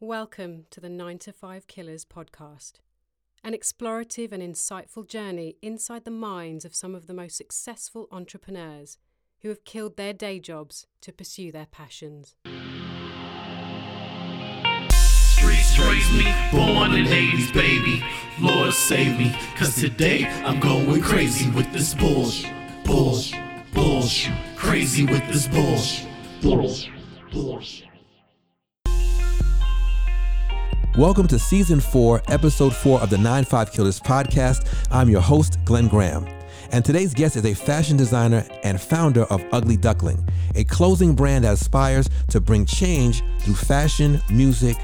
Welcome to the 9 to 5 Killers podcast, an explorative and insightful journey inside the minds of some of the most successful entrepreneurs who have killed their day jobs to pursue their passions. Streets raised me, born in 80s, baby. Lord save me, cause today I'm going crazy with this bullshit. Bullshit, bullshit, crazy with this bullshit. Bullshit, bullshit. Welcome to season four, episode four of the 9 5 Killers podcast. I'm your host, Glenn Graham. And today's guest is a fashion designer and founder of Ugly Duckling, a clothing brand that aspires to bring change through fashion, music,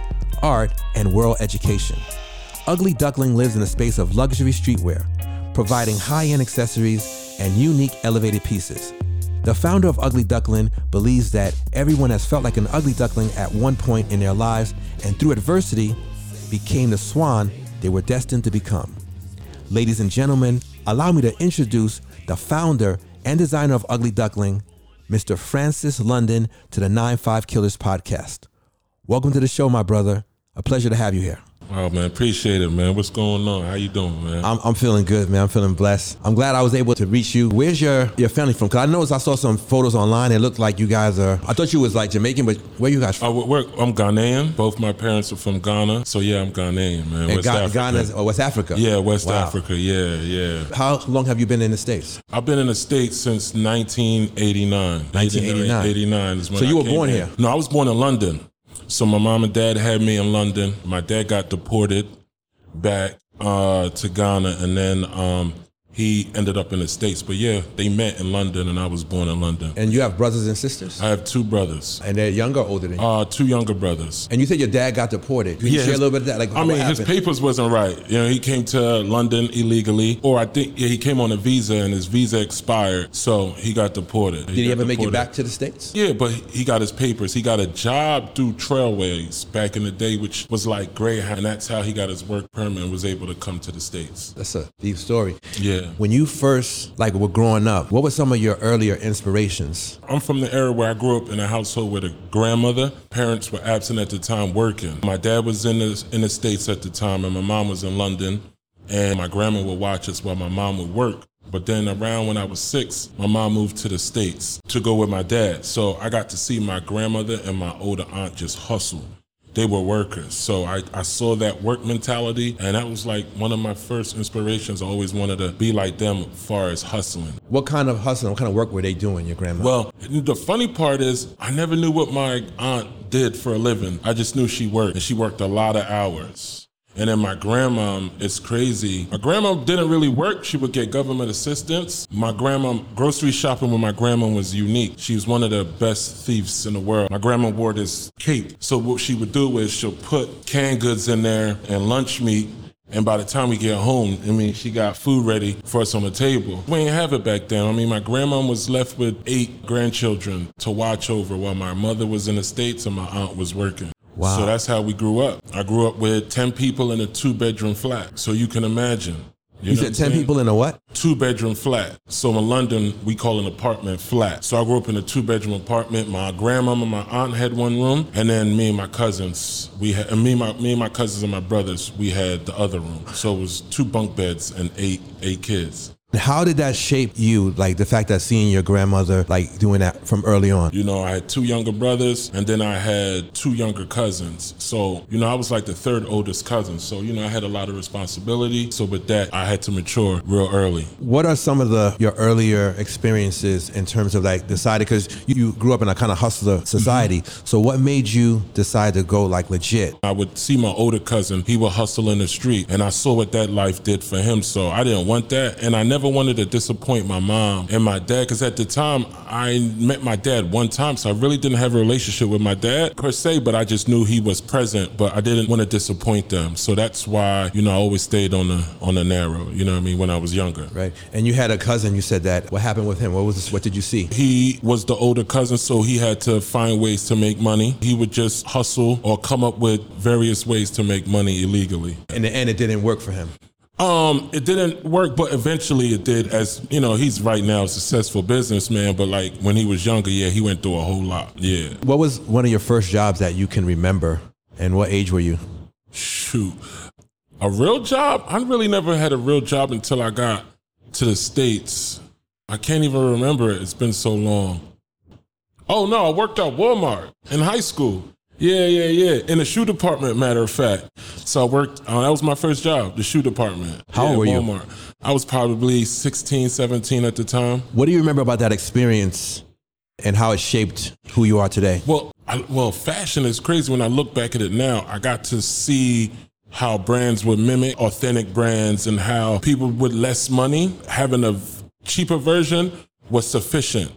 art, and world education. Ugly Duckling lives in a space of luxury streetwear, providing high end accessories and unique elevated pieces. The founder of Ugly Duckling believes that everyone has felt like an ugly duckling at one point in their lives and through adversity became the swan they were destined to become. Ladies and gentlemen, allow me to introduce the founder and designer of Ugly Duckling, Mr. Francis London, to the 9 5 Killers podcast. Welcome to the show, my brother. A pleasure to have you here. Wow, man, appreciate it, man. What's going on? How you doing, man? I'm, I'm feeling good, man. I'm feeling blessed. I'm glad I was able to reach you. Where's your, your family from? Because I noticed I saw some photos online. It looked like you guys are, I thought you was like Jamaican, but where you guys from? Oh, I work. I'm Ghanaian. Both my parents are from Ghana, so yeah, I'm Ghanaian, man. And West Ga- Africa. Ghana's, or oh, West Africa? Yeah, West Wow. Africa. Yeah, yeah. How long have you been in the States? I've been in the States since 1989. 1989. 89 is when So you I were born here? No, I was born in London. So my mom and dad had me in London. My dad got deported back uh, to Ghana, and then um, he ended up in the States. But yeah, they met in London, and I was born in London. And you have brothers and sisters? I have two brothers, And they're younger or older than you? uh, two younger brothers. and you said your dad got deported. Can you share his- a little bit of that? Like, I mean, his papers wasn't right. You know, he came to London illegally, or I think yeah, he came on a visa and his visa expired, so he got deported. Did he ever make it back to the States? Yeah, but he got his papers. He got a job through Trailways back in the day, which was like Greyhound, and that's how he got his work permit and was able to come to the states. That's a deep story. Yeah. When you first, like, were growing up, what were some of your earlier inspirations? I'm from the era where I grew up in a household with a grandmother. Parents were absent at the time working. My dad was in the in the states at the time, and my mom was in London. And my grandma would watch us while my mom would work. But then around when I was six, my mom moved to the states to go with my dad. So I got to see my grandmother and my older aunt just hustle. They were workers. So I, I saw that work mentality, and that was like one of my first inspirations. I always wanted to be like them as far as hustling. What kind of hustling, what kind of work were they doing, your grandma? Well, the funny part is, I never knew what my aunt did for a living. I just knew she worked, and she worked a lot of hours. And then my grandma, it's crazy. My grandma didn't really work. She would get government assistance. My grandma, grocery shopping with my grandma was unique. She was one of the best thieves in the world. My grandma wore this cape. So what she would do is she'll put canned goods in there and lunch meat and by the time we get home, I mean, she got food ready for us on the table. We didn't have it back then. I mean, my grandma was left with eight grandchildren to watch over while my mother was in the States and my aunt was working. Wow. So that's how we grew up. I grew up with 10 people in a two bedroom flat. So you can imagine. you know said 10 saying? people in a what? two bedroom flat. So in London, we call an apartment flat. So I grew up in a two bedroom apartment. My grandmama and my aunt had one room, and then me and my cousins, we had, and me and my me and my cousins and my brothers, we had the other room. So it was two bunk beds and eight eight kids. How did that shape you? Like the fact that seeing your grandmother like doing that from early on? You know, I had two younger brothers, and then I had two younger cousins. So you know, I was like the third oldest cousin. So you know, I had a lot of responsibility. So with that, I had to mature real early. What are some of the your earlier experiences in terms of like deciding because you grew up in a kind of hustler mm-hmm. society. So what made you decide to go like legit? I would see my older cousin, he would hustle in the street, and I saw what that life did for him. So I didn't want that. And I never wanted to disappoint my mom and my dad, because at the time, I met my dad one time. So I really didn't have a relationship with my dad per se, but I just knew he was present, but I didn't want to disappoint them. So that's why, you know, I always stayed on the on the narrow, you know what I mean, when I was younger. Right. And you had a cousin. You said that. What happened with him? What was this, what did you see? He was the older cousin, so he had to find ways to make money. He would just hustle or come up with various ways to make money illegally. In the end, it didn't work for him. Um, it didn't work, but eventually it did. As you know, he's right now a successful businessman. But like when he was younger, yeah, he went through a whole lot. Yeah. What was one of your first jobs that you can remember And what age were you? Shoot. A real job? I really never had a real job until I got to the States. I can't even remember it. It's been so long. Oh no, I worked at Walmart in high school. Yeah, yeah, yeah. In the shoe department, matter of fact. So I worked, uh, that was my first job, the shoe department. How old yeah, were you? I was probably 16, 17 at the time. What do you remember about that experience and how it shaped who you are today? Well, I, well, fashion is crazy. When I look back at it now, I got to see how brands would mimic authentic brands and how people with less money having a cheaper version was sufficient.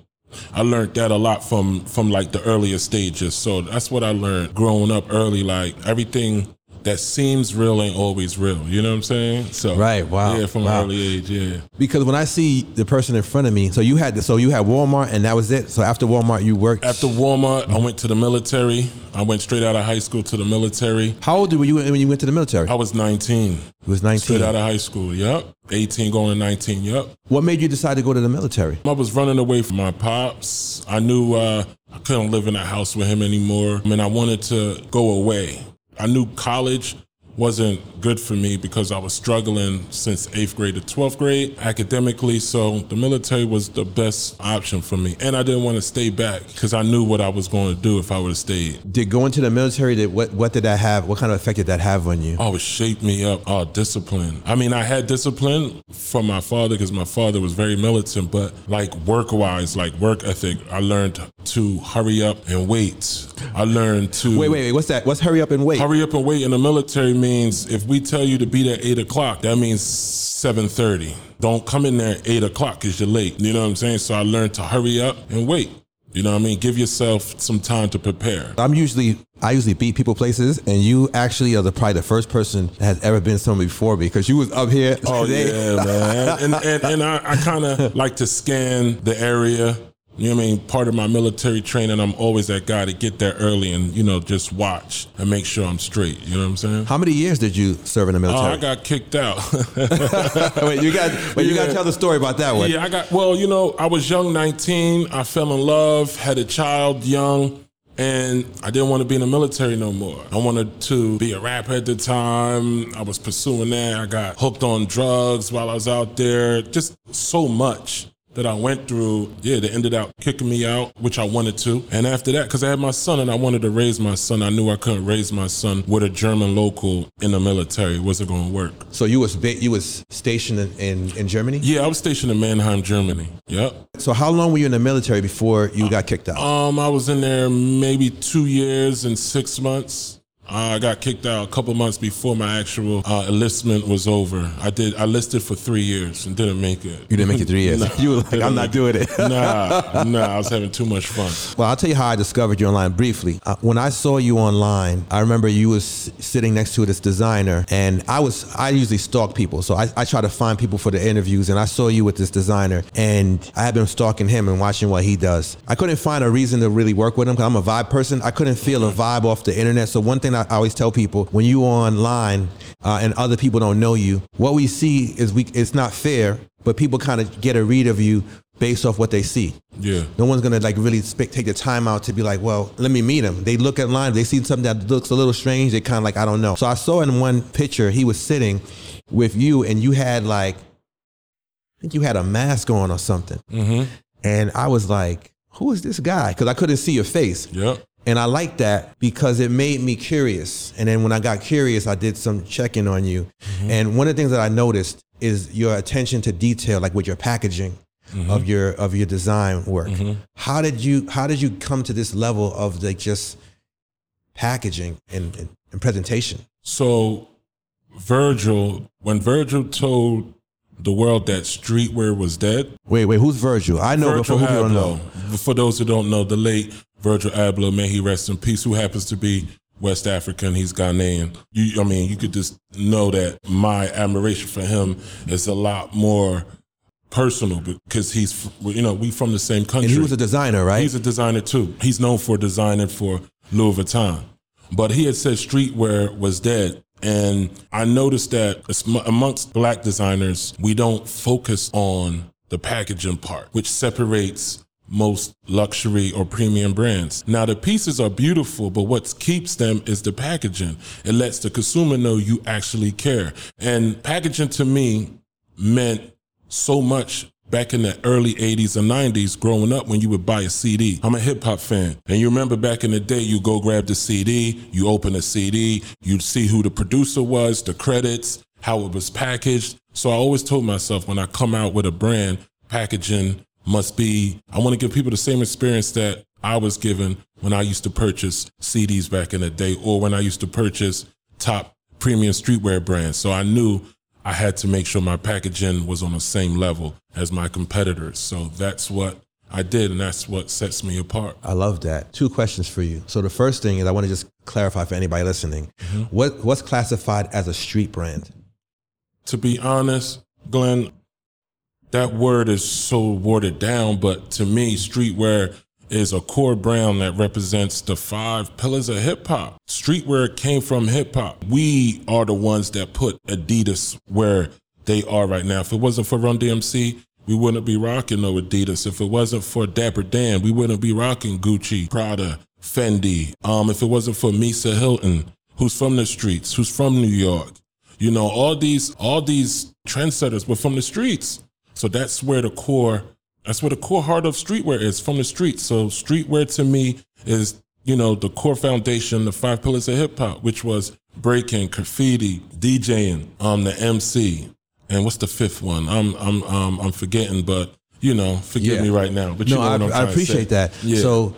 I learned that a lot from from like the earlier stages. So that's what I learned growing up early. Like everything that seems real ain't always real. You know what I'm saying? So Right, wow, Yeah, from wow. an early age. Yeah. Because when I see the person in front of me, so you had to, so you had Walmart and that was it. So after Walmart, you worked. After Walmart, I went to the military. I went straight out of high school to the military. how old were you when you went to the military? I was 19. You was 19. Straight 19. out of high school. Yep. 18 going to 19. Yep. What made you decide to go to the military? I was running away from my pops. I knew uh, I couldn't live in a house with him anymore. I mean, I wanted to go away. I knew college wasn't good for me because I was struggling since eighth grade to 12th grade academically. So the military was the best option for me. And I didn't want to stay back because I knew what I was going to do if I would have stayed. Did going to the military? Did what? What did that have? What kind of effect did that have on you? Oh, it shaped me up. Oh, discipline. I mean, I had discipline from my father because my father was very militant, but like work wise, like work ethic, I learned to hurry up and wait. I learned to Wait, wait, wait. What's that? What's hurry up and wait? Hurry up and wait in the military means if we tell you to be there eight o'clock, that means seven thirty. Don't come in there at eight o'clock because you're late. You know what I'm saying? So I learned to hurry up and wait. You know what I mean? Give yourself some time to prepare. I'm usually I usually beat people places, and you actually are the probably the first person that has ever been somewhere before me because you was up here. Oh today. yeah, man. And and, and I, I kind of like to scan the area. You know what I mean? Part of my military training, I'm always that guy to get there early and you know just watch and make sure I'm straight. You know what I'm saying? How many years did you serve in the Oh, military? I got kicked out. wait, you got wait, you got to tell the story about that one. yeah, I got. Well, you know, I was young, 19. I fell in love, had a child young. And I didn't want to be in the military no more. I wanted to be a rapper at the time. I was pursuing that. I got hooked on drugs while I was out there. Just so much that I went through. Yeah, they ended up kicking me out, which I wanted to. And after that, because I had my son and I wanted to raise my son, I knew I couldn't raise my son with a German local in the military. It wasn't going to work. So you was you was stationed in, in, in Germany. Yeah, I was stationed in Mannheim, Germany. Yep. So how long were you in the military before you got kicked out? Um, I was in there maybe two years and six months. I got kicked out a couple months before my actual uh, enlistment was over. I did. I listed for three years and didn't make it. you didn't make it three years. you were like, I'm not doing it. Nah, nah. I was having too much fun. Well, I'll tell you how I discovered you online briefly. Uh, when I saw you online, I remember you was sitting next to this designer, and I was I usually stalk people, so I, I try to find people for the interviews, and I saw you with this designer, and I had been stalking him and watching what he does. I couldn't find a reason to really work with him because I'm a vibe person. I couldn't feel a vibe off the internet. So one thing I always tell people when you online uh, and other people don't know you, what we see is we it's not fair, but people kind of get a read of you based off what they see. Yeah. No one's gonna like really sp- take the time out to be like, well, let me meet him. They look at line, they see something that looks a little strange. They kind of like, I don't know. So I saw in one picture he was sitting with you, and you had like, I think you had a mask on or something. Mm-hmm. And I was like, who is this guy? Because I couldn't see your face. Yep. And I like that because it made me curious. And then when I got curious, I did some checking on you. Mm-hmm. And one of the things that I noticed is your attention to detail, like with your packaging mm-hmm. of your of your design work. Mm-hmm. How did you how did you come to this level of like just packaging and, and, and presentation? So, Virgil, when Virgil told the world that streetwear was dead, Wait, wait, who's Virgil? I know, Virgil but for who don't know. For those who don't know, the late Virgil Abloh, may he rest in peace, who happens to be West African. He's Ghanaian. You, I mean, you could just know that my admiration for him is a lot more personal because he's, you know, we from the same country. And he was a designer, right? He's a designer too. He's known for designing for Louis Vuitton. But he had said streetwear was dead. And I noticed that amongst black designers, we don't focus on the packaging part, which separates most luxury or premium brands. Now the pieces are beautiful, but what keeps them is the packaging. It lets the consumer know you actually care. And packaging to me meant so much back in the early 80s and 90s growing up when you would buy a CD. I'm a hip hop fan. And you remember back in the day, you go grab the CD, you open the CD, you'd see who the producer was, the credits, how it was packaged. So I always told myself when I come out with a brand, packaging must be, I want to give people the same experience that I was given when I used to purchase CDs back in the day or when I used to purchase top premium streetwear brands. So I knew I had to make sure my packaging was on the same level as my competitors. So that's what I did, and that's what sets me apart. I love that. Two questions for you. So the first thing is I want to just clarify for anybody listening. Mm-hmm. What what's classified as a street brand? To be honest, Glenn, that word is so watered down, but to me, streetwear is a core brand that represents the five pillars of hip hop. Streetwear came from hip hop. We are the ones that put Adidas where they are right now. If it wasn't for Run DMC, we wouldn't be rocking no Adidas. If it wasn't for Dapper Dan, we wouldn't be rocking Gucci, Prada, Fendi. Um, if it wasn't for Misa Hylton, who's from the streets, who's from New York, you know, all these all these trendsetters were from the streets. So that's where the core that's where the core heart of streetwear is from the street. So streetwear to me is, you know, the core foundation, the five pillars of hip hop, which was breaking, graffiti, DJing, um, the MC. And what's the fifth one? I'm I'm um, I'm forgetting, but you know, forgive Yeah. me right now. But you no, know I, what I'm I appreciate that. Yeah. So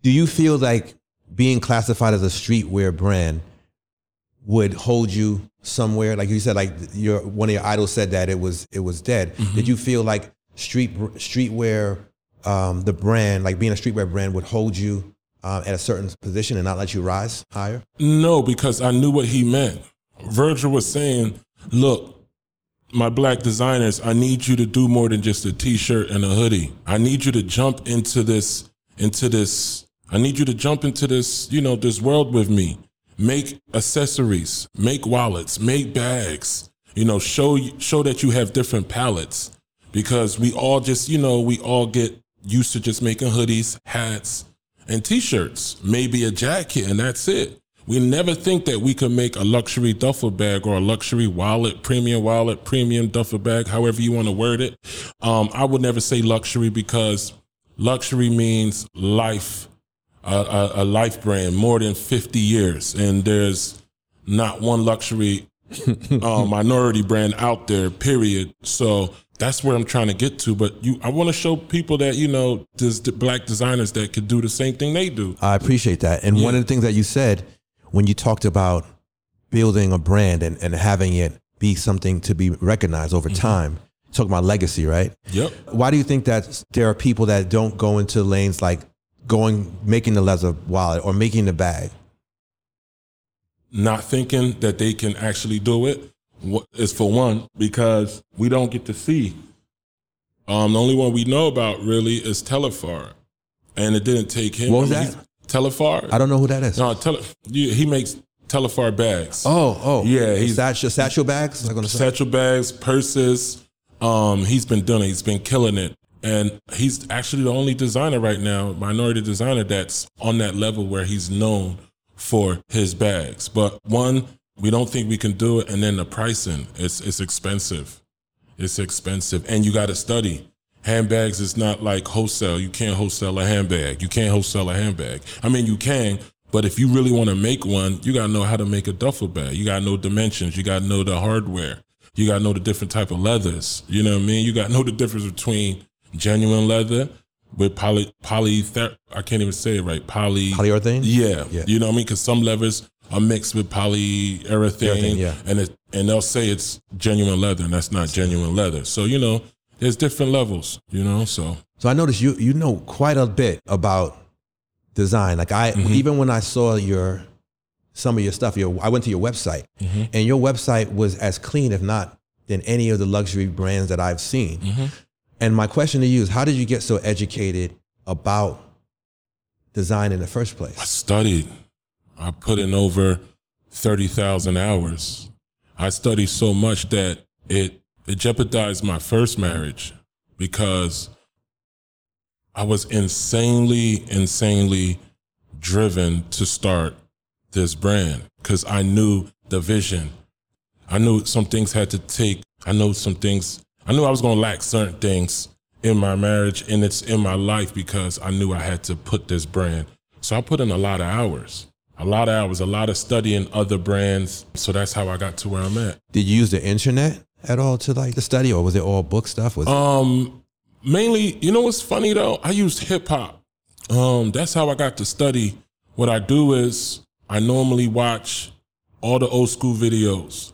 do you feel like being classified as a streetwear brand would hold you somewhere? Like you said, like your one of your idols said that it was it was dead. Mm-hmm. Did you feel like street streetwear, um, the brand, like being a streetwear brand, would hold you uh, at a certain position and not let you rise higher? No, because I knew what he meant. Virgil was saying, look, my black designers, I need you to do more than just a t-shirt and a hoodie. I need you to jump into this, into this, I need you to jump into this, you know, this world with me. Make accessories, make wallets, make bags, you know, show, show that you have different palettes because we all just, you know, we all get used to just making hoodies, hats, and t-shirts, maybe a jacket, and that's it. We never think that we could make a luxury duffel bag or a luxury wallet, premium wallet, premium duffel bag, however you want to word it. Um, I would never say luxury because luxury means life, a, a, life brand, more than 50 years. And there's not one luxury uh, minority brand out there, period. So that's where I'm trying to get to. But you, I want to show people that, you know, there's the black designers that could do the same thing they do. I appreciate that. And one of the things that you said when you talked about building a brand and, and having it be something to be recognized over time, talking about legacy, right? Yep. Why do you think that there are people that don't go into lanes like going, making the leather wallet or making the bag? not thinking that they can actually do it is for one because we don't get to see. Um, the only one we know about really is Telfar, and it didn't take him. What was I mean, that? Telfar. I don't know who that is. No, tele, he makes Telfar bags. Oh, oh. Yeah, he's- satchel, satchel bags? Satchel bags, purses. Um, he's been doing it. He's been killing it. And he's actually the only designer right now, minority designer, that's on that level where he's known for his bags. But one, we don't think we can do it. And then the pricing, it's, it's expensive. It's expensive. And you got to study. Handbags is not like wholesale. You can't wholesale a handbag. You can't wholesale a handbag. I mean, you can, but if you really want to make one, you got to know how to make a duffel bag. You got to know dimensions. You got to know the hardware. You got to know the different type of leathers. You know what I mean? You got to know the difference between genuine leather with poly, poly, I can't even say it right. Poly, Polyurethane? yeah. Yeah. You know what I mean? Because some leathers are mixed with polyurethane, Urethane, yeah. and it, and they'll say it's genuine leather, and that's not genuine leather. So you know, there's different levels. You know, so So I noticed you you know quite a bit about design. Like I mm-hmm. even when I saw your some of your stuff, your I went to your website mm-hmm. and your website was as clean, if not than any of the luxury brands that I've seen. Mm-hmm. And my question to you is how did you get so educated about design in the first place? I studied. I put in over thirty thousand hours. I studied so much that it it jeopardized my first marriage because I was insanely, insanely driven to start this brand because I knew the vision. I knew some things had to take. I know some things. I knew I was going to lack certain things in my marriage and it's in my life because I knew I had to put this brand. So I put in a lot of hours, a lot of hours, a lot of studying other brands. So that's how I got to where I'm at. Did you use the internet at all to like to study, or was it all book stuff? Was Um, mainly, you know what's funny though? I used hip hop. Um, that's how I got to study. What I do is I normally watch all the old school videos,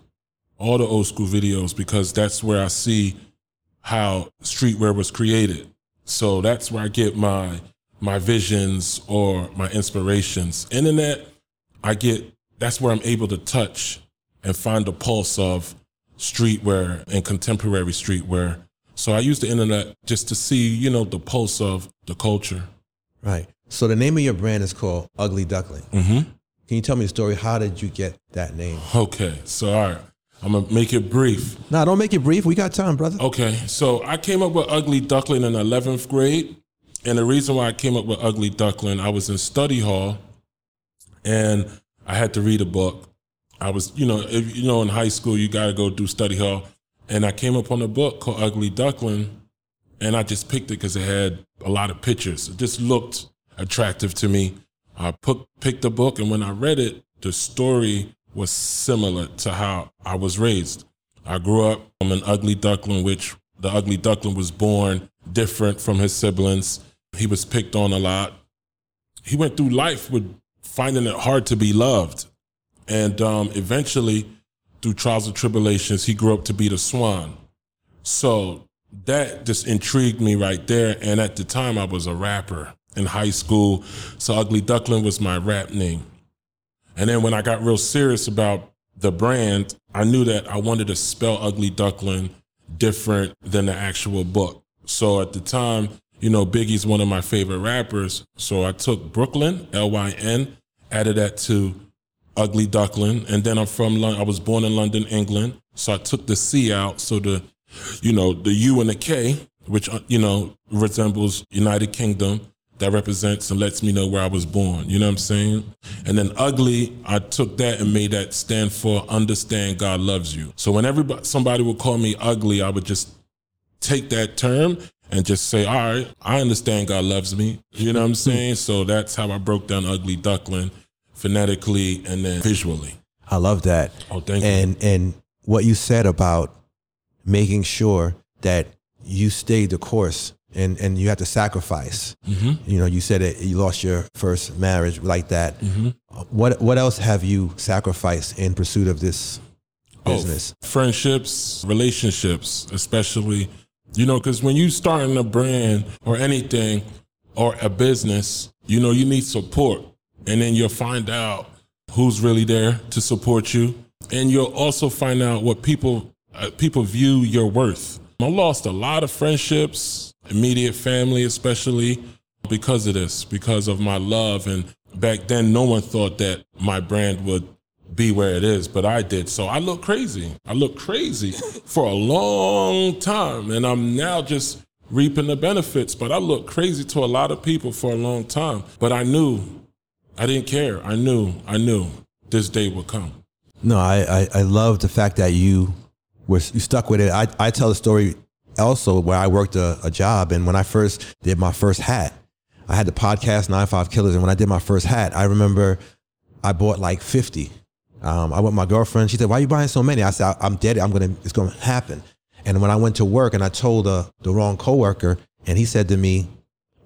all the old school videos, because that's where I see how streetwear was created. So that's where I get my my visions or my inspirations. Internet, I get that's where I'm able to touch and find the pulse of streetwear and contemporary streetwear. So I use the internet just to see, you know, the pulse of the culture. right. So the name of your brand is called Ugly Duckling. Mm-hmm. Can you tell me the story? How did you get that name? Okay, so all right, I'm gonna make it brief. Nah, don't make it brief. We got time, brother. Okay, so I came up with Ugly Duckling in 11th grade. And the reason why I came up with Ugly Duckling, I was in study hall and I had to read a book. I was, you know, if, you know, in high school, you got to go do study hall. And I came upon a book called Ugly Duckling and I just picked it because it had a lot of pictures. It just looked attractive to me. I put, picked the book and when I read it, the story was similar to how I was raised. I grew up from an ugly duckling, which the ugly duckling was born different from his siblings. He was picked on a lot. He went through life with finding it hard to be loved. And um, eventually, through trials and tribulations, he grew up to be the swan. So that just intrigued me right there. And at the time, I was a rapper in high school. So Ugly Duckling was my rap name. And then when I got real serious about the brand, I knew that I wanted to spell Ugly Duckling different than the actual book. So at the time, you know, Biggie's one of my favorite rappers. So I took Brooklyn, L Y N, added that to Ugly Duckling. And then I'm from London. I was born in London, England. So I took the C out. So the, you know, the U and the K, which, uh, you know, resembles United Kingdom that represents and lets me know where I was born. You know what I'm saying? And then ugly, I took that and made that stand for understand God loves you. So when everybody somebody would call me ugly, I would just take that term and just say, all right, I understand God loves me. You know what I'm saying? So that's how I broke down ugly duckling phonetically and then visually. I love that. Oh, thank you. and and what you said about making sure that you stayed the course and and you have to sacrifice. Mm-hmm. You know, you said it, you lost your first marriage like that. Mm-hmm. What what else have you sacrificed in pursuit of this business? Oh, friendships, relationships, especially, you know, because when you starting a brand or anything or a business, you know, you need support. And then you'll find out who's really there to support you. And you'll also find out what people uh, people view your worth. I lost a lot of friendships, immediate family especially, because of this, because of my love. And back then, no one thought that my brand would be where it is, but I did. So I look crazy. I look crazy for a long time. And I'm now just reaping the benefits, but I look crazy to a lot of people for a long time. But I knew, I didn't care. I knew, I knew this day would come. No, I, I, I love the fact that you were you stuck with it. I, I tell the story also where I worked a, a job and when I first did my first hat, I had the podcast Nine Five Killers, and when I did my first hat, I remember I bought like fifty. Um, I went with my girlfriend. She said, "Why are you buying so many?" I said, "I'm dead. I'm gonna. It's gonna happen." And when I went to work and I told the the wrong coworker, and he said to me,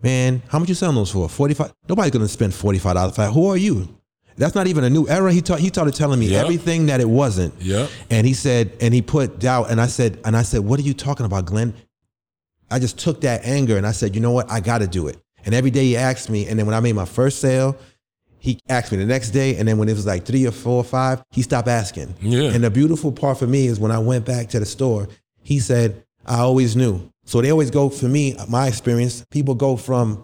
"Man, how much you selling those for? Forty five? Nobody's gonna spend forty five dollars for that. Who are you?" That's not even a new era. He taught he started telling me Yep. everything that it wasn't. Yeah. And he said, and he put doubt. And I said, and I said, what are you talking about, Glenn? I just took that anger and I said, you know what? I got to do it. And every day he asked me. And then when I made my first sale, he asked me the next day. And then when it was like three or four or five, he stopped asking. Yeah. And the beautiful part for me is when I went back to the store, he said, I always knew. So they always go for me, my experience, people go from,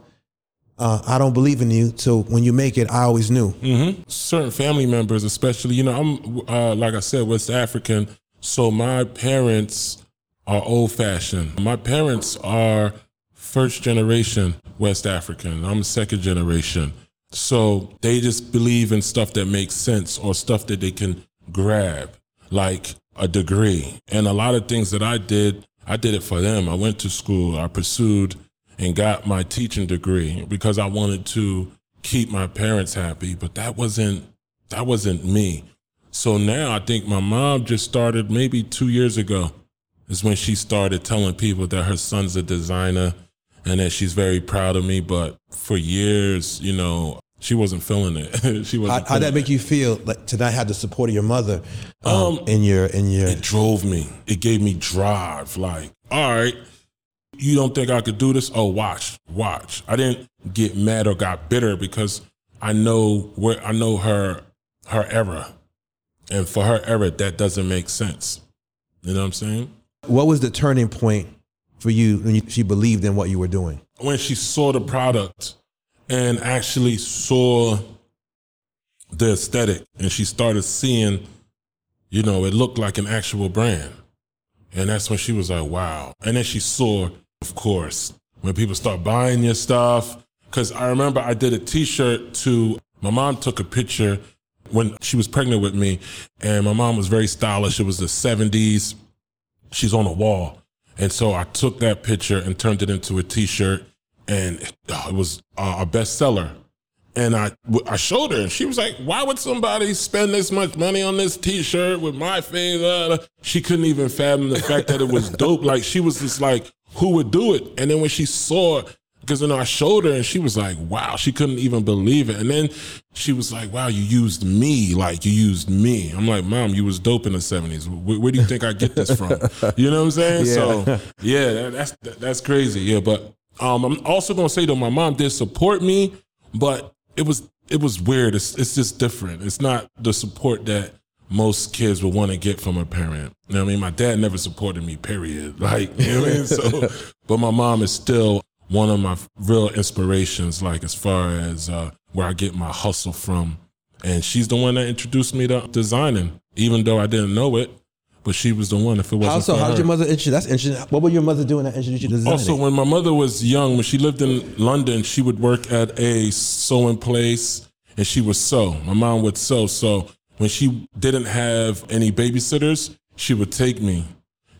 uh, I don't believe in you So when you make it, I always knew. hmm Certain family members, especially, you know, I'm uh, like I said, West African, so my parents are old fashioned. My parents are first generation West African. I'm second generation. So they just believe in stuff that makes sense or stuff that they can grab, like a degree. And a lot of things that I did, I did it for them. I went to school, I pursued and got my teaching degree because I wanted to keep my parents happy, but that wasn't that wasn't me. So now I think my mom just started maybe 2 years ago is when she started telling people that her son's a designer and that she's very proud of me. But for years, you know, she wasn't feeling it. she wasn't. How, would that make you feel like to not have the support of your mother um, um, in your in your? It drove me. It gave me drive. Like, all right, you don't think I could do this? Oh, watch, watch. I didn't get mad or got bitter because I know where I know her her era, and for her era, that doesn't make sense. You know what I'm saying? What was the turning point for you when you, she believed in what you were doing? When she saw the product and actually saw the aesthetic and she started seeing, you know, it looked like an actual brand. And that's when she was like, wow. And then she saw, of course, when people start buying your stuff. Cause I remember I did a t shirt to, my mom took a picture when she was pregnant with me, and my mom was very stylish. It was the 70s she's on a wall. And so I took that picture and turned it into a T-shirt, and uh, it was uh, a bestseller. And I, I showed her, and she was like, "Why would somebody spend this much money on this T-shirt with my face?" She couldn't even fathom the fact that it was dope. Like she was just like, "Who would do it?" And then when she saw because you know I showed her and she was like, "Wow!" She couldn't even believe it. And then she was like, "Wow, you used me, like you used me." I'm like, "Mom, you was dope in the '70s. Where, where do you think I get this from?" you know what I'm saying? Yeah. So yeah, that, that's that's crazy. Yeah, but um, I'm also gonna say though, my mom did support me, but it was it was weird. It's it's just different. It's not the support that most kids would want to get from a parent. You know what I mean? My dad never supported me, period. Like, you know what I mean? So, but my mom is still one of my real inspirations, like as far as uh, where I get my hustle from. And she's the one that introduced me to designing, even though I didn't know it. But she was the one. If it wasn't also, how did your mother introduce? That's interesting. What would your mother doing that introduced you to designing? Also, when my mother was young, when she lived in London, she would work at a sewing place, and she would sew. My mom would sew. So when she didn't have any babysitters, she would take me,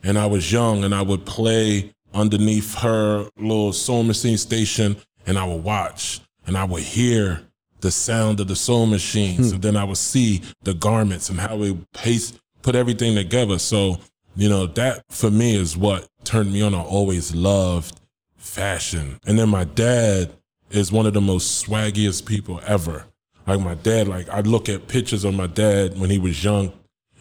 and I was young, and I would play underneath her little sewing machine station and I would watch and I would hear the sound of the sewing machines hmm. and then I would see the garments and how we paste put everything together. So, you know, that for me is what turned me on. I always loved fashion. And then my dad is one of the most swaggiest people ever. Like my dad, like I look at pictures of my dad when he was young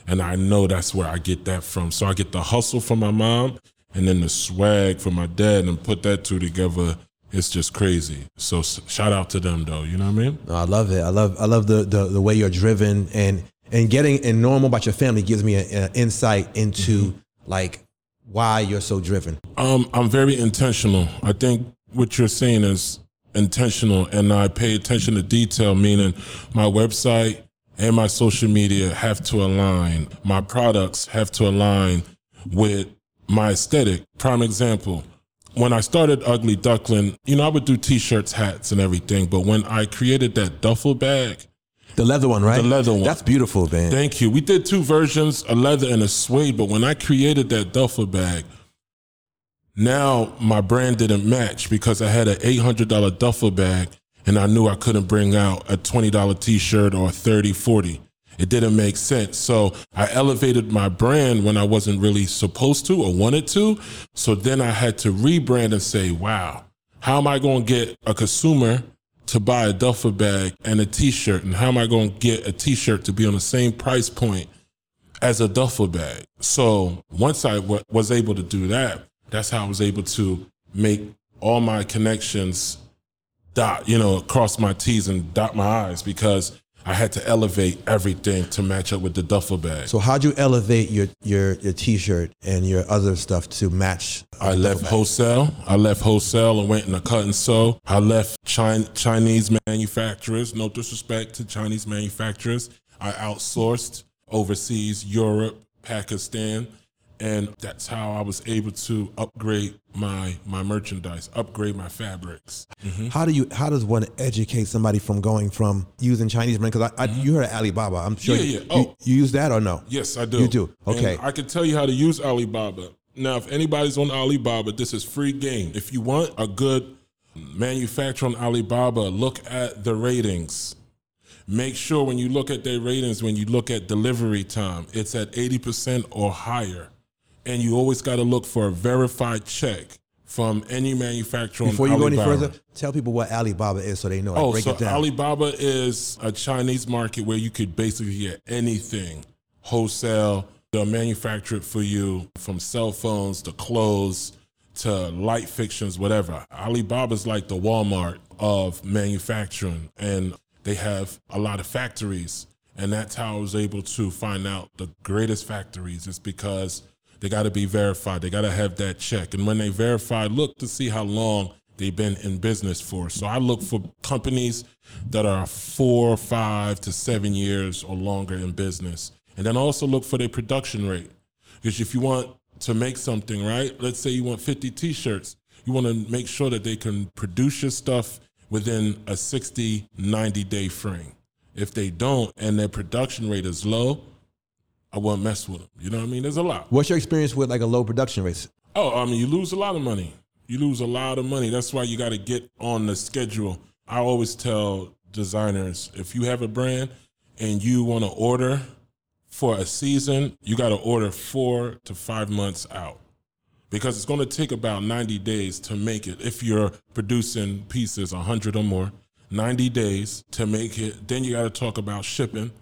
and I know that's where I get that from. So I get the hustle from my mom and then the swag from my dad and put that two together it's just crazy. So shout out to them though, you know what I mean? I love it. I love I love the the, the way you're driven and and getting and knowing more about your family gives me an insight into mm-hmm. like why you're so driven. Um, I'm very intentional. I think what you're saying is intentional, and I pay attention to detail. Meaning, my website and my social media have to align. My products have to align with my aesthetic. Prime example. When I started Ugly Duckling, you know, I would do t-shirts, hats, and everything. But when I created that duffel bag, the leather one, right? The leather one. That's beautiful, man. Thank you. We did two versions, a leather and a suede. But when I created that duffel bag, now my brand didn't match because I had an $800 duffel bag and I knew I couldn't bring out a $20 t-shirt or 30, 40. It didn't make sense. So I elevated my brand when I wasn't really supposed to or wanted to. So then I had to rebrand and say, wow, how am I going to get a consumer to buy a duffel bag and a t-shirt? And how am I going to get a t-shirt to be on the same price point as a duffel bag? So once I w- was able to do that, that's how I was able to make all my connections dot, you know, cross my T's and dot my I's because I had to elevate everything to match up with the duffel bag. So how'd you elevate your your your t-shirt and your other stuff to match? I left wholesale. I left wholesale and went in a cut and sew. I left Chinese manufacturers. No disrespect to Chinese manufacturers. I outsourced overseas, Europe, Pakistan, And that's how I was able to upgrade my my merchandise, upgrade my fabrics. Mm-hmm. How do you? How does one educate somebody from going from using Chinese brand? Because I, I, mm-hmm. you heard of Alibaba. I'm sure. Yeah, you, yeah. Oh. you, you use that or no? Yes, I do. You do? And Okay. I can tell you how to use Alibaba. Now, if anybody's on Alibaba, this is free game. If you want a good manufacturer on Alibaba, look at the ratings. Make sure when you look at their ratings, when you look at delivery time, it's at 80% or higher. And you always got to look for a verified check from any manufacturer Before you go any further, tell people what Alibaba is so they know. Like, Oh, break so it down. Alibaba is a Chinese market where you could basically get anything wholesale. They'll manufacture it for you from cell phones to clothes to light fixtures, whatever. Alibaba's like the Walmart of manufacturing, and they have a lot of factories. And that's how I was able to find out the greatest factories is because they got to be verified. They got to have that check. And when they verify, look to see how long they've been in business for. So I look for companies that are four, five to seven years or longer in business. And then also look for their production rate. Because if you want to make something, right? Let's say you want 50 t shirts, you want to make sure that they can produce your stuff within a 60, 90 day frame. If they don't and their production rate is low, I won't mess with them. You know what I mean? There's a lot. What's your experience with like a low production rate? Oh, I mean, you lose a lot of money. You lose a lot of money. That's why you got to get on the schedule. I always tell designers if you have a brand and you want to order for a season, you got to order four to five months out because it's going to take about 90 days to make it. If you're producing pieces, 100 or more, 90 days to make it. Then you got to talk about shipping.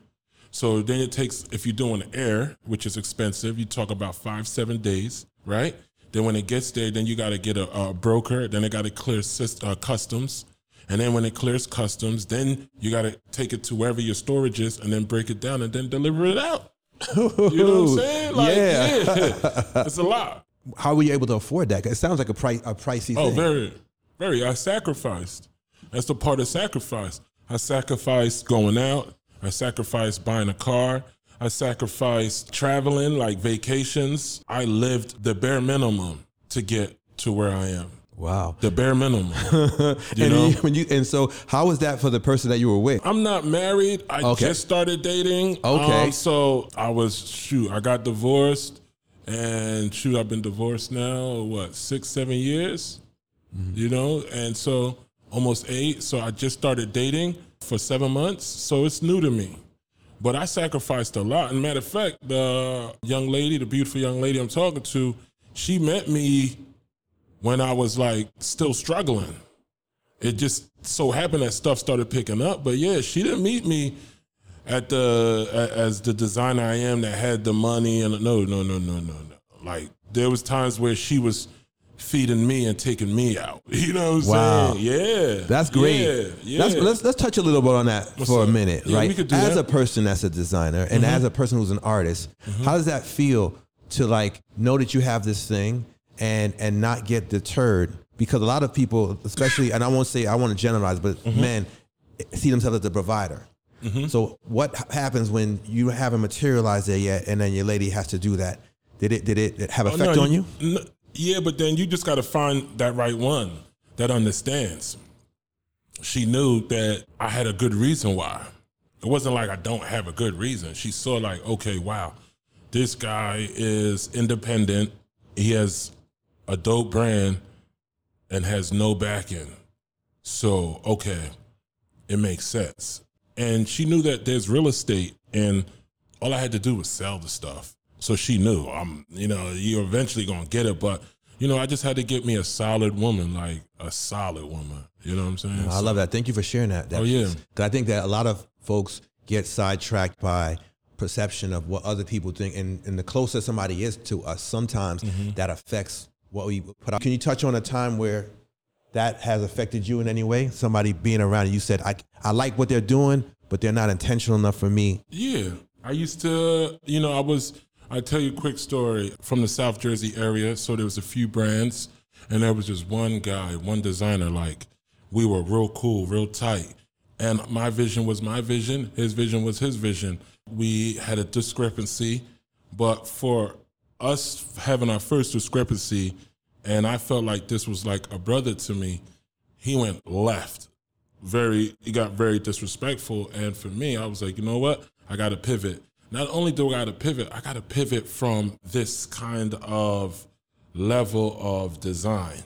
So then it takes, if you're doing air, which is expensive, you talk about five, seven days, right? Then when it gets there, then you got to get a, a broker. Then it got to clear uh, customs. And then when it clears customs, then you got to take it to wherever your storage is and then break it down and then deliver it out. You know what I'm saying? Like, Yeah. yeah. it's a lot. How were you able to afford that? It sounds like a price a pricey Oh, thing. Oh, very, very. I sacrificed. That's the part of sacrifice. I sacrificed going out. I sacrificed buying a car. I sacrificed traveling, like vacations. I lived the bare minimum to get to where I am. wow. The bare minimum. You and know? you- when you and so how was that for the person that you were with? I'm not married. I Okay. just started dating. Okay. Um, so I was shoot. I got divorced, and shoot, I've been divorced now. What six, seven years? You know, and so almost eight. So I just started dating for seven months. So it's new to me. But I sacrificed a lot. And matter of fact, the young lady, the beautiful young lady I'm talking to, she met me when I was like still struggling it just so happened that stuff started picking up. But yeah, she didn't meet me at the as the designer I am that had the money and no, no, no, no, no, no. Like there was times where she was feeding me and taking me out. You know what I'm Wow. saying? Yeah, That's great. Yeah, yeah. Let's, let's let's touch a little bit on that for a minute, Yeah, right? we could do as that. Mm-hmm. a person that's a designer and as a person who's an artist, how does that feel to like know that you have this thing and and not get deterred? Because a lot of people, especially, and I won't say I want to generalize, but Mm-hmm. men see themselves as a provider. So what happens when you haven't materialized it yet, and then your lady has to do that? Did it did it have Oh, effect no, on you? n- yeah, but then you just got to find that right one that understands. She knew that I had a good reason why. It wasn't like I don't have a good reason. She saw like, okay, wow, this guy is independent. He has a dope brand and has no backing. So, okay, it makes sense. And she knew that there's real estate and all I had to do was sell the stuff. So she knew I'm, you know, you're eventually gonna get it, but you know, I just had to get me a solid woman, like a solid woman. You know what I'm saying? I love that. Thank you for sharing that. that Oh, yeah. 'cause I think that a lot of folks get sidetracked by perception of what other people think, and, and the closer somebody is to us, sometimes Mm-hmm. that affects what we put out. Can you touch on a time where that has affected you in any way? Somebody being around and you said, I, I like what they're doing, but they're not intentional enough for me. Yeah. I used to, you know, I was, I tell you a quick story from the South Jersey area. So there was a few brands, and there was just one guy, one designer. Like we were real cool, real tight, and my vision was my vision. His vision was his vision. We had a discrepancy, but for us having our first discrepancy, and I felt like this was like a brother to me. He went left, very. He got very disrespectful, and for me, I was like, you know what? I got to pivot. Not only do I got to pivot, I got to pivot from this kind of level of design.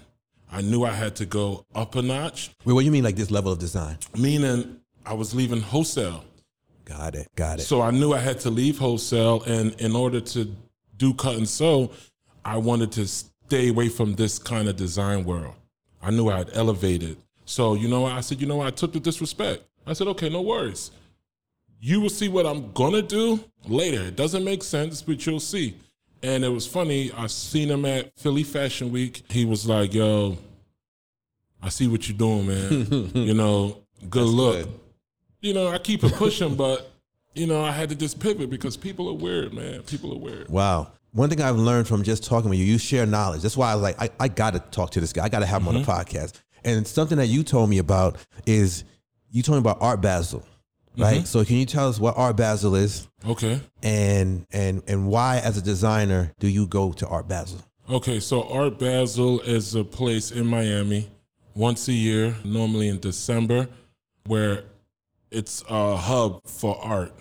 I knew I had to go up a notch, Wait, what do you mean like this level of design? meaning I was leaving wholesale. Got it. Got it. So I knew I had to leave wholesale, and in order to do cut and sew, I wanted to stay away from this kind of design world. I knew I had elevated. So you know? I said, you know? I took the disrespect. I said, okay, no worries. You will see what I'm gonna do later. It doesn't make sense, but you'll see. And it was funny. I seen him at Philly Fashion Week. He was like, "Yo, I see what you're doing, man. you know, good look." good. You know, I keep it pushing, but you know, I had to just pivot because people are weird, man. People are weird. Wow. One thing I've learned from just talking with you, you share knowledge. That's why I was like, I, I got to talk to this guy. I got to have him on the mm-hmm. podcast. And something that you told me about is you told me about Art Basel, right? So can you tell us what Art Basel is Okay. and and and why, as a designer, do you go to Art Basel? Okay, so Art Basel is a place in Miami once a year, normally in December, where it's a hub for art.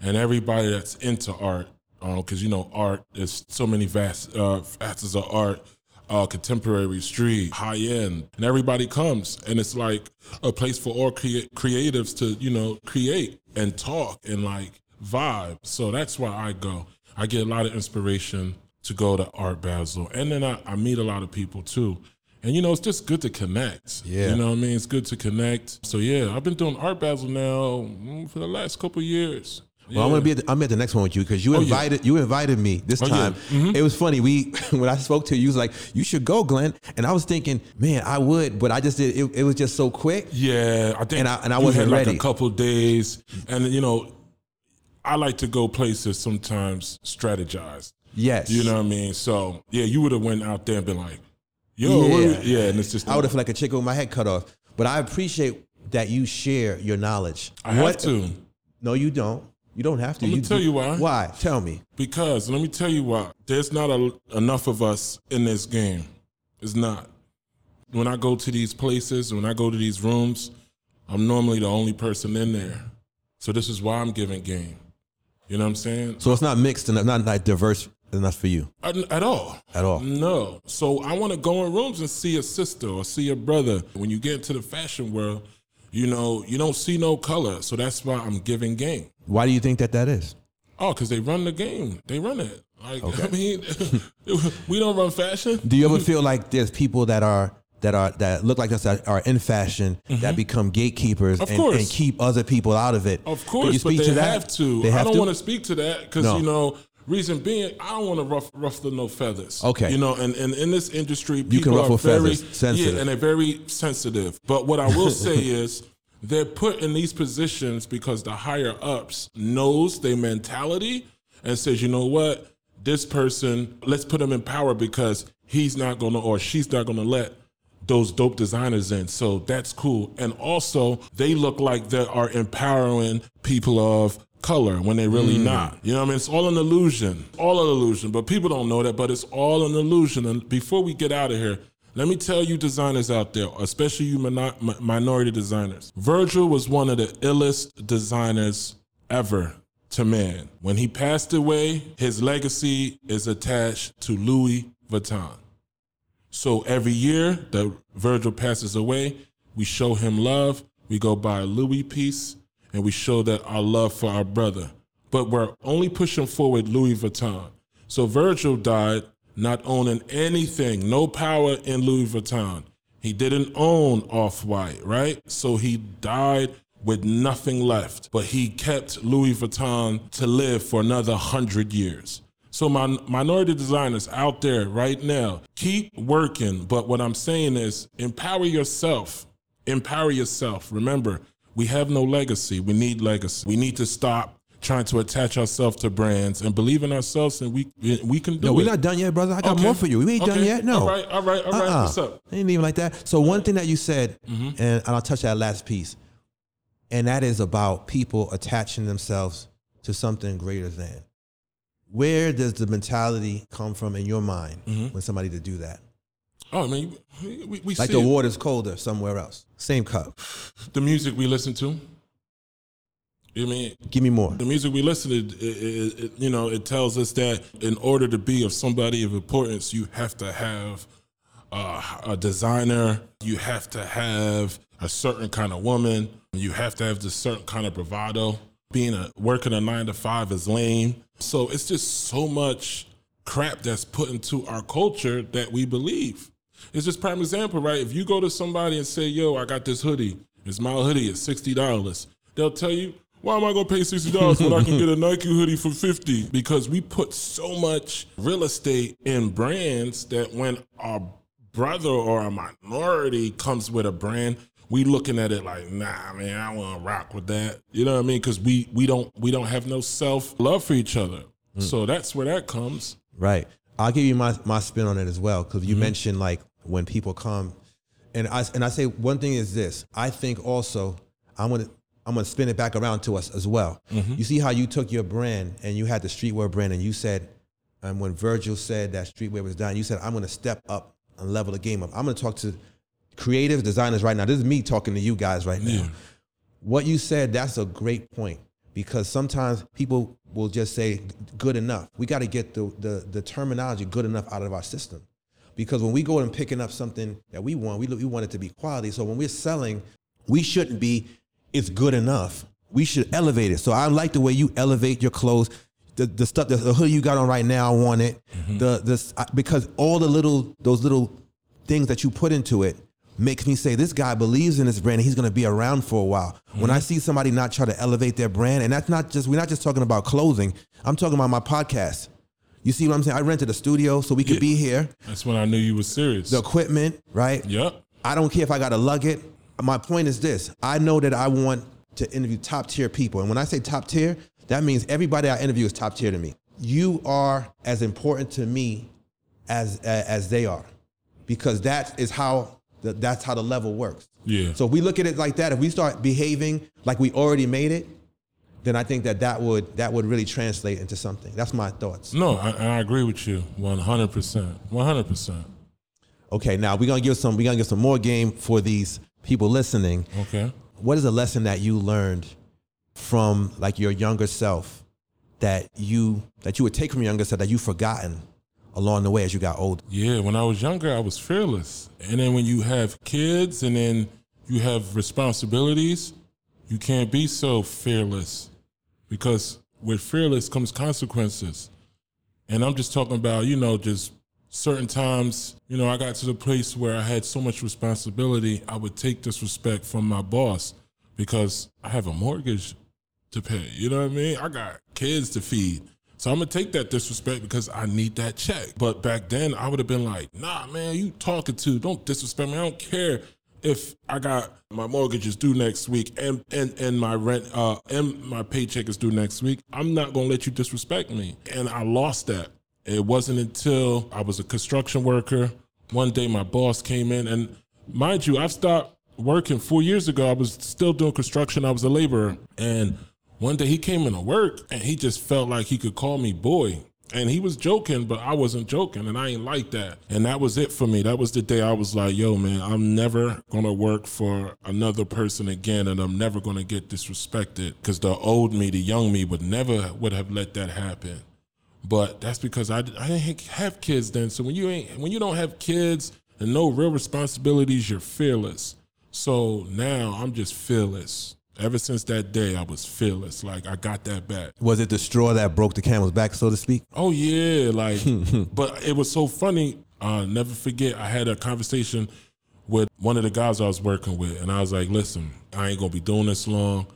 And everybody that's into art, because you know, art is so many vast uh, facets of art uh, contemporary, street, high end, and everybody comes. And it's like a place for all crea- creatives to, you know, create and talk and like vibe. So that's why I go. I get a lot of inspiration to go to Art Basel. And then I, I meet a lot of people too. And you know, it's just good to connect. Yeah. You know what I mean? It's good to connect. So yeah, I've been doing Art Basel now mm, for the last couple of years. Well, I'm gonna be. At the, I'm at the next one with you because you Oh, yeah. invited. You invited me this Oh, yeah. time. Mm-hmm. It was funny. We when I spoke to you, you was like, "You should go, Glenn." And I was thinking, man, I would, but I just did. It, it was just so quick. Yeah, I think And I- and I wasn't had like ready. a couple days, and you know, I like to go places sometimes strategize. Yes. You know what I mean? So yeah, you would have went out there and been like, "Yo, what Yeah. yeah," and it's just I would have felt like a chicken with my head cut off. But I appreciate that you share your knowledge. I have to No, you don't. You don't have to. Let me you tell you why. Why? Tell me. because let me tell you why. There's not a, enough of us in this game. It's not. When I go to these places, when I go to these rooms, I'm normally the only person in there. So this is why I'm giving game. You know what I'm saying? So it's not mixed and not like diverse enough for you At, at all. at all. No. So I want to go in rooms and see a sister or see a brother. When you get into the fashion world, you know, you don't see no color. So that's why I'm giving game. Why do you think that that is? Oh, because they run the game. They run it. Like, I mean, we don't run fashion. Do you ever feel like there's people that are that are that look like us that are in fashion that become gatekeepers Mm-hmm. And, and keep other people out of it? Of course, you but speak they to that? have to. They have I don't to? want to speak to that because No. you know, reason being, I don't want to ruff, ruffle no feathers. Okay. you know, and, and in this industry, people can ruffle are very feathers, sensitive. yeah, and they're very sensitive. But what I will say is. They're put in these positions because the higher ups knows their mentality and says, you know what, this person, let's put him in power because he's not gonna or she's not gonna let those dope designers in. So that's cool. And also, they look like they are empowering people of color when they're really mm. not. You know what I mean? It's all an illusion. All an illusion. But people don't know that, but it's all an illusion. And before we get out of here, let me tell you designers out there, especially you mino- minority designers. Virgil was one of the illest designers ever to man. When he passed away, his legacy is attached to Louis Vuitton. So every year that Virgil passes away, we show him love. We go buy a Louis piece and we show that our love for our brother. But we're only pushing forward Louis Vuitton. So Virgil died not owning anything, no power in Louis Vuitton. He didn't own Off White, right? So he died with nothing left, but he kept Louis Vuitton to live for another hundred years. So my minority designers out there right now, keep working. But what I'm saying is empower yourself. Empower yourself. Remember, we have no legacy. We need legacy. We need to stop trying to attach ourselves to brands and believe in ourselves and we we can do No, it. we're not done yet, brother. I got Okay. more for you. We ain't done yet. No. All right, all right, all right. Uh-uh. What's up? Mm-hmm. Ain't even like that. So one thing that you said, and I'll touch that last piece, and that is about people attaching themselves to something greater than. where does the mentality come from in your mind when somebody to do that? Oh, I mean, we, we, Like see the it. water's colder somewhere else. Same cup. the music we listen to. I mean, Give me more. the music we listen to, it, it, it, you know, it tells us that in order to be of somebody of importance, you have to have uh, a designer, you have to have a certain kind of woman, you have to have this certain kind of bravado. Being a working a nine to five is lame. So it's just so much crap that's put into our culture that we believe. It's just prime example, right? If you go to somebody and say, "Yo, I got this hoodie. It's my hoodie. It's sixty dollars," they'll tell you, "Why am I gonna pay sixty dollars when I can get a Nike hoodie for 50 Because we put so much real estate in brands that when our brother or a minority comes with a brand, we looking at it like, nah, man, I want to rock with that. You know what I mean? Because we we don't we don't have no self love for each other. Mm. So that's where that comes. Right. I'll give you my, my spin on it as well because you mm-hmm. mentioned like when people come, and I and I say one thing is this. I think also I'm gonna I'm gonna spin it back around to us as well. Mm-hmm. You see how you took your brand and you had the streetwear brand and you said, and when Virgil said that streetwear was done, you said I'm gonna step up and level the game up. I'm gonna talk to creative designers right now. This is me talking to you guys right now what you said that's a great point because sometimes people will just say good enough we got to get the, the the terminology good enough out of our system because when we go and picking up something that we want we, we want it to be quality. So when we're selling we shouldn't be it's good enough. We should elevate it. So i like the way you elevate your clothes. The, the stuff the, the hoodie you got on right now i want it. Mm-hmm. The this because all the little those little things that you put into it makes me say this guy believes in his brand and he's going to be around for a while. When I mm-hmm. see somebody not try to elevate their brand, and that's not just we're not just talking about clothing. I'm talking about my podcast. You see what I'm saying? I rented a studio so we could be here. That's when I knew you was serious. The equipment, right? Yep. I don't care if I got to lug it. My point is this: I know that I want to interview top tier people, and when I say top tier, that means everybody I interview is top tier to me. You are as important to me as as they are, because that is how the, that's how the level works. Yeah. So if we look at it like that, if we start behaving like we already made it, then I think that that would that would really translate into something. That's my thoughts. No, I, I agree with you 100%. 100%. Okay, now we're gonna give some we're gonna give some more game for these people listening. Okay. what is a lesson that you learned from like your younger self that you that you would take from your younger self that you've forgotten along the way as you got older? Yeah, when I was younger, I was fearless. And then when you have kids and then you have responsibilities, you can't be so fearless because with fearless comes consequences. And I'm just talking about, you know, just certain times, you know, I got to the place where I had so much responsibility, I would take disrespect from my boss because I have a mortgage to pay. You know what I mean? I got kids to feed. So I'm gonna take that disrespect because I need that check. But back then I would have been like, nah, man, you talking to, don't disrespect me. I don't care if I got my mortgage is due next week and and, and my rent uh and my paycheck is due next week. I'm not gonna let you disrespect me. And I lost that. It wasn't until I was a construction worker. One day my boss came in and mind you, I've stopped working four years ago. I was still doing construction. I was a laborer. And one day he came into work and he just felt like he could call me boy. And he was joking, but I wasn't joking, and I ain't like that. And that was it for me. That was the day I was like, yo, man, I'm never gonna work for another person again, and I'm never gonna get disrespected. Cause the old me, the young me would never would have let that happen. But that's because I, I didn't have kids then. So when you ain't when you don't have kids and no real responsibilities, you're fearless. So now I'm just fearless. Ever since that day, I was fearless. Like I got that back. Was it the straw that broke the camel's back, so to speak? Oh yeah, like, but it was so funny. Uh, never forget, I had a conversation with one of the guys I was working with, and I was like, "Listen, I ain't gonna be doing this long.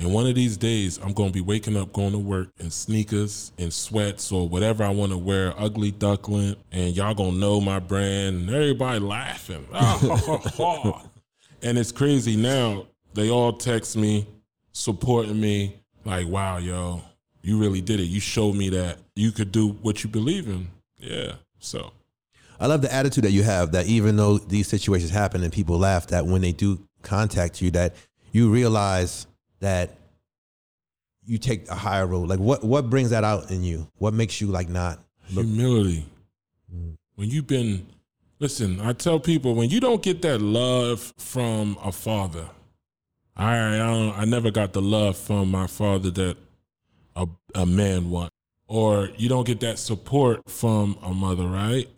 And one of these days, I'm gonna be waking up, going to work in sneakers, and sweats, or whatever I want to wear, ugly duckling, and y'all gonna know my brand, and everybody laughing. and it's crazy now. They all text me, supporting me, like, "Wow, yo, you really did it. You showed me that you could do what you believe in." Yeah. So I love the attitude that you have that even though these situations happen and people laugh, that when they do contact you, that you realize that you take a higher road? Like what what brings that out in you? What makes you like not look Humility. When you've been, listen, I tell people when you don't get that love from a father, I I, don't, I never got the love from my father that a, a man want, or you don't get that support from a mother, right?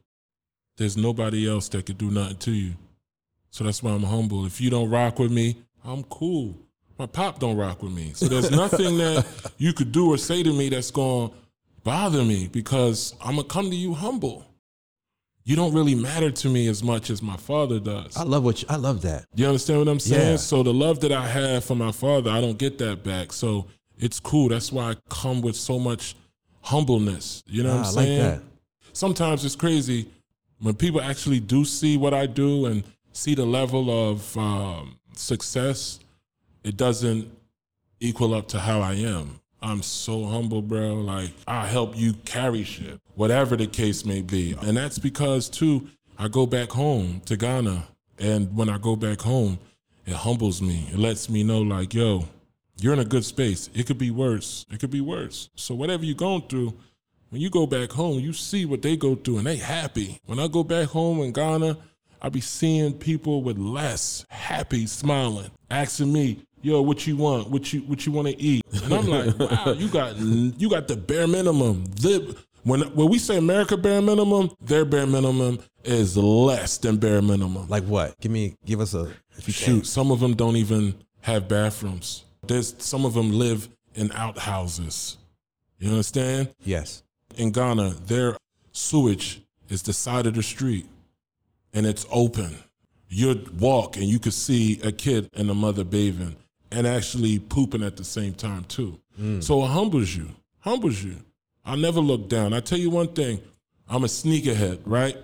There's nobody else that could do nothing to you. So that's why I'm humble. If you don't rock with me, I'm cool. My pop don't rock with me. So there's nothing that you could do or say to me that's going to bother me because I'm to come to you humble. You don't really matter to me as much as my father does. I love what you, I love that. You understand what I'm saying? Yeah. So the love that I have for my father, I don't get that back. So it's cool. That's why I come with so much humbleness. You know Ah, what I I'm like saying? that. Sometimes it's crazy when people actually do see what I do and see the level of um, success. It doesn't equal up to how I am. I'm so humble, bro. Like I help you carry shit, whatever the case may be. And that's because too, I go back home to Ghana. And when I go back home, it humbles me. It lets me know like, yo, you're in a good space. It could be worse. It could be worse. So whatever you're going through, when you go back home, you see what they go through and they happy. When I go back home in Ghana, I be seeing people with less, happy, smiling, asking me, "Yo, what you want? What you what you want to eat?" And I'm like, "Wow, you got you got the bare minimum." The, when when we say America bare minimum, their bare minimum is less than bare minimum. Like what? Give me give us a if you can. Shoot, some of them don't even have bathrooms. There's some of them live in outhouses. You understand? Yes. in Ghana, their sewage is the side of the street and it's open. You'd walk and you could see a kid and a mother bathing and actually pooping at the same time too. Mm. So it humbles you, humbles you. I never look down. I tell you one thing, I'm a sneakerhead, right?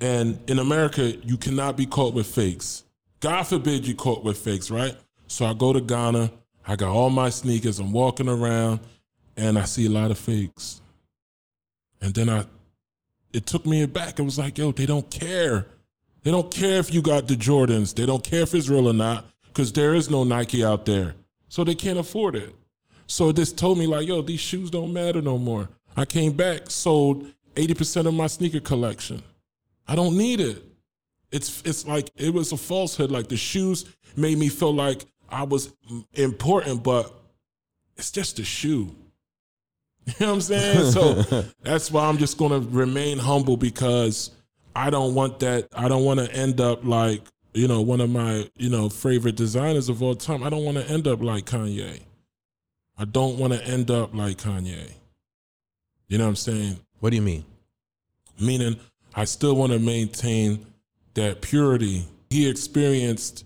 And in America, you cannot be caught with fakes. God forbid you caught with fakes, right? So I go to Ghana, I got all my sneakers, I'm walking around, and I see a lot of fakes. And then I, it took me back. It was like, yo, they don't care. They don't care if you got the Jordans. They don't care if it's real or not, because there is no Nike out there. So they can't afford it. So this told me like, yo, these shoes don't matter no more. I came back, sold 80% of my sneaker collection. I don't need it. It's it's like it was a falsehood. Like the shoes made me feel like I was important, but it's just a shoe. You know what I'm saying? So that's why I'm just gonna remain humble because I don't want that. I don't want to end up like you know one of my you know favorite designers of all time. I don't want to end up like Kanye. I don't want to end up like Kanye. You know what I'm saying? What do you mean? meaning I still want to maintain that purity. He experienced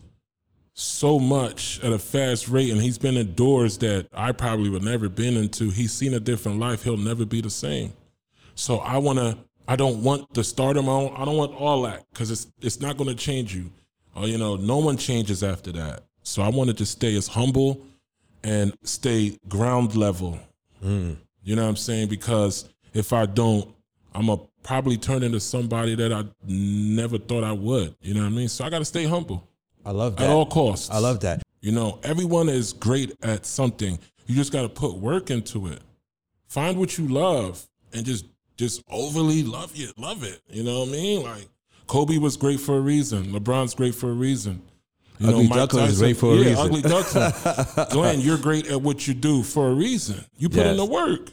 so much at a fast rate, and he's been in doors that I probably would never been into. He's seen a different life. He'll never be the same. So I want to. I don't want the stardom. I don't, I don't want all that because it's it's not going to change you. Or you know, no one changes after that. So I wanted to stay as humble and stay ground level. Mm. You know what I'm saying? Because if I don't, I'm going to probably turn into somebody that I never thought I would. You know what I mean? So I got to stay humble I love that. at all costs. I love that. You know, everyone is great at something. You just got to put work into it. Find what you love and just just overly love it. Love it. You know what I mean? Like Kobe was great for a reason. LeBron's great for a reason. You Ugly Duklyn is great for a yeah, reason. Ugly Duklyn. Glenn, you're great at what you do for a reason. You put in the work.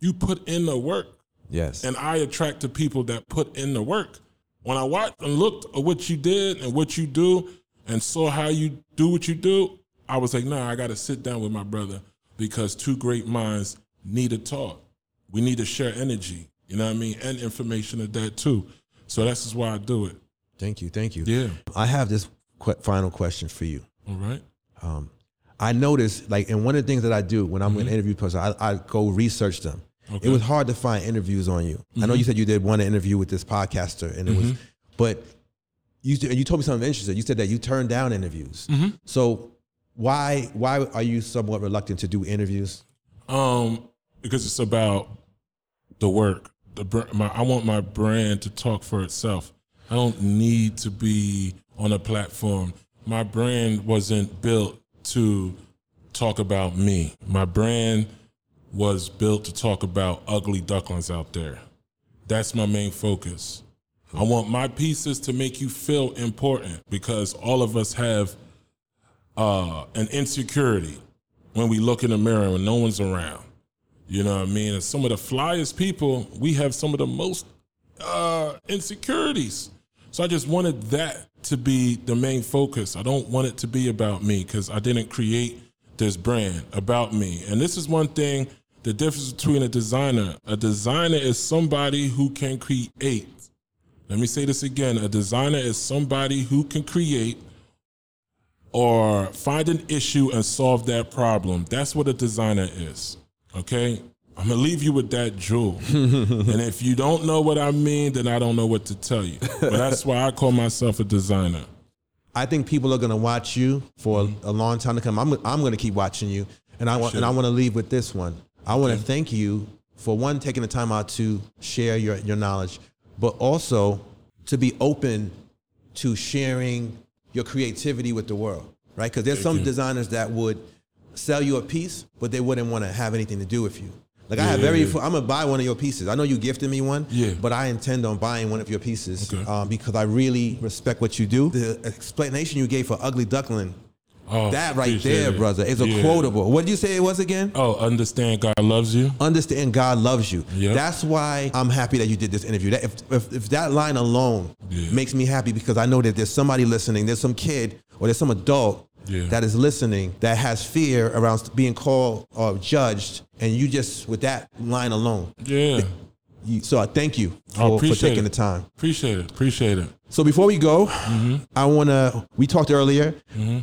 You put in the work. Yes. And I attract the people that put in the work. When I watched and looked at what you did and what you do and saw how you do what you do, I was like, nah, I got to sit down with my brother because two great minds need to talk. We need to share energy, you know what I mean? And information of that too. So that's just why I do it. thank you. Thank you. Yeah. I have this qu- final question for you. All right. Um, I noticed, like, and one of the things that I do when I'm going to interview person, I, I go research them. Okay. It was hard to find interviews on you. I know you said you did one interview with this podcaster, and it was, but you and you told me something interesting. You said that you turned down interviews. So why why are you somewhat reluctant to do interviews? Um, because it's about the work. The my, I want my brand to talk for itself. I don't need to be on a platform. My brand wasn't built to talk about me. My brand was built to talk about ugly ducklings out there. That's my main focus. I want my pieces to make you feel important because all of us have uh, an insecurity when we look in the mirror when no one's around. You know what I mean? And some of the flyest people, we have some of the most uh, insecurities. So I just wanted that to be the main focus. I don't want it to be about me because I didn't create this brand about me. And this is one thing the difference between a designer a designer is somebody who can create. Let me say this again a designer is somebody who can create or find an issue and solve that problem. That's what a designer is. Okay? I'm gonna leave you with that jewel. and if you don't know what I mean, then I don't know what to tell you. But that's why I call myself a designer. I think people are gonna watch you for mm-hmm. a long time to come. I'm I'm gonna keep watching you, and I want and I want to leave with this one. I want to thank you for one taking the time out to share your your knowledge, but also to be open to sharing your creativity with the world, right? Because there's some you. designers that would sell you a piece, but they wouldn't want to have anything to do with you. Like I Yeah, have yeah, very, yeah. I'm gonna buy one of your pieces. I know you gifted me one, Yeah. but I intend on buying one of your pieces Okay. um, because I really respect what you do. The explanation you gave for Ugly Duklyn, Oh, that right there, it. brother, is a quotable. What did you say it was again? Oh, understand God loves you. Understand God loves you. Yep. That's why I'm happy that you did this interview. That if, if, if that line alone makes me happy because I know that there's somebody listening, there's some kid or there's some adult Yeah. that is listening that has fear around being called or judged, and you just with that line alone. Yeah. You, so I thank you for, for taking it. the time. Appreciate it. Appreciate it. So before we go, Mm-hmm. I want to. We talked earlier,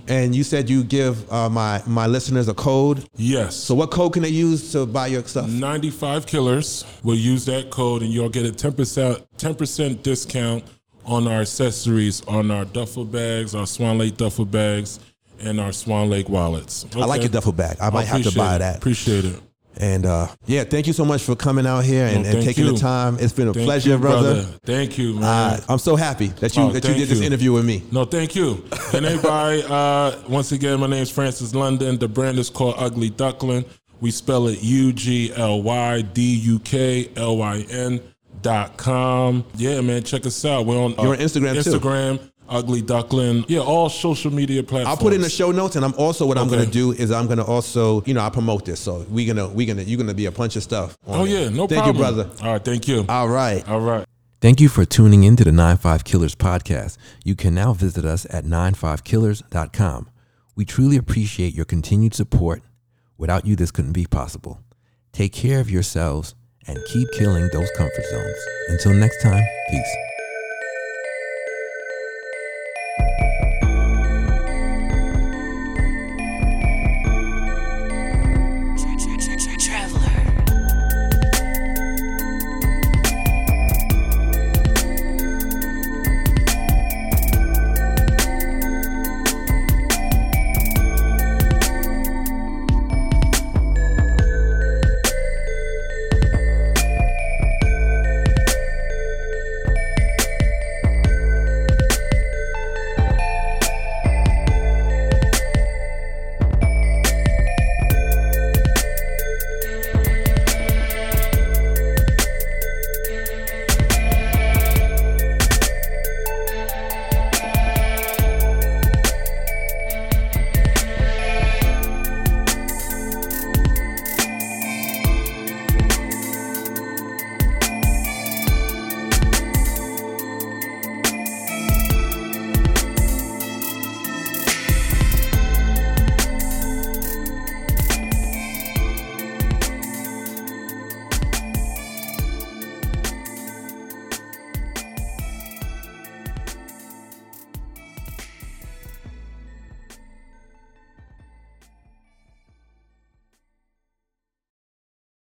and you said you give uh, my my listeners a code. Yes. So what code can they use to buy your stuff? 95 killers will use that code and you'll get a 10% 10% discount on our accessories on our duffel bags, our Swan Lake duffel bags, and our Swan Lake wallets. I like your duffel bag. I might have to buy it. that. Appreciate it. And uh, yeah, thank you so much for coming out here and, No, and taking you. the time. It's been a Thank pleasure, you, brother. Thank you, man. Uh, I'm so happy that you Oh, that you did this interview with me. No, thank you. And everybody, uh, once again, my name is Francis London. The brand is called Ugly Duklyn. We spell it U G L Y D U K L Y N dot com. Yeah, man, check us out. We're on uh, You're on Instagram, too. Instagram, Ugly Duklyn. Yeah, all social media platforms. I'll put in the show notes, and I'm also what I'm gonna do is I'm gonna also you know I promote this, so we're gonna we're gonna you're gonna be a bunch of stuff. Oh there. yeah, no thank problem. you, brother. All right, thank you. All right. All right. Thank you for tuning in to the 95 Killers podcast. You can now visit us at 95killers.com. We truly appreciate your continued support. Without you, this couldn't be possible. Take care of yourselves and keep killing those comfort zones. Until next time, peace.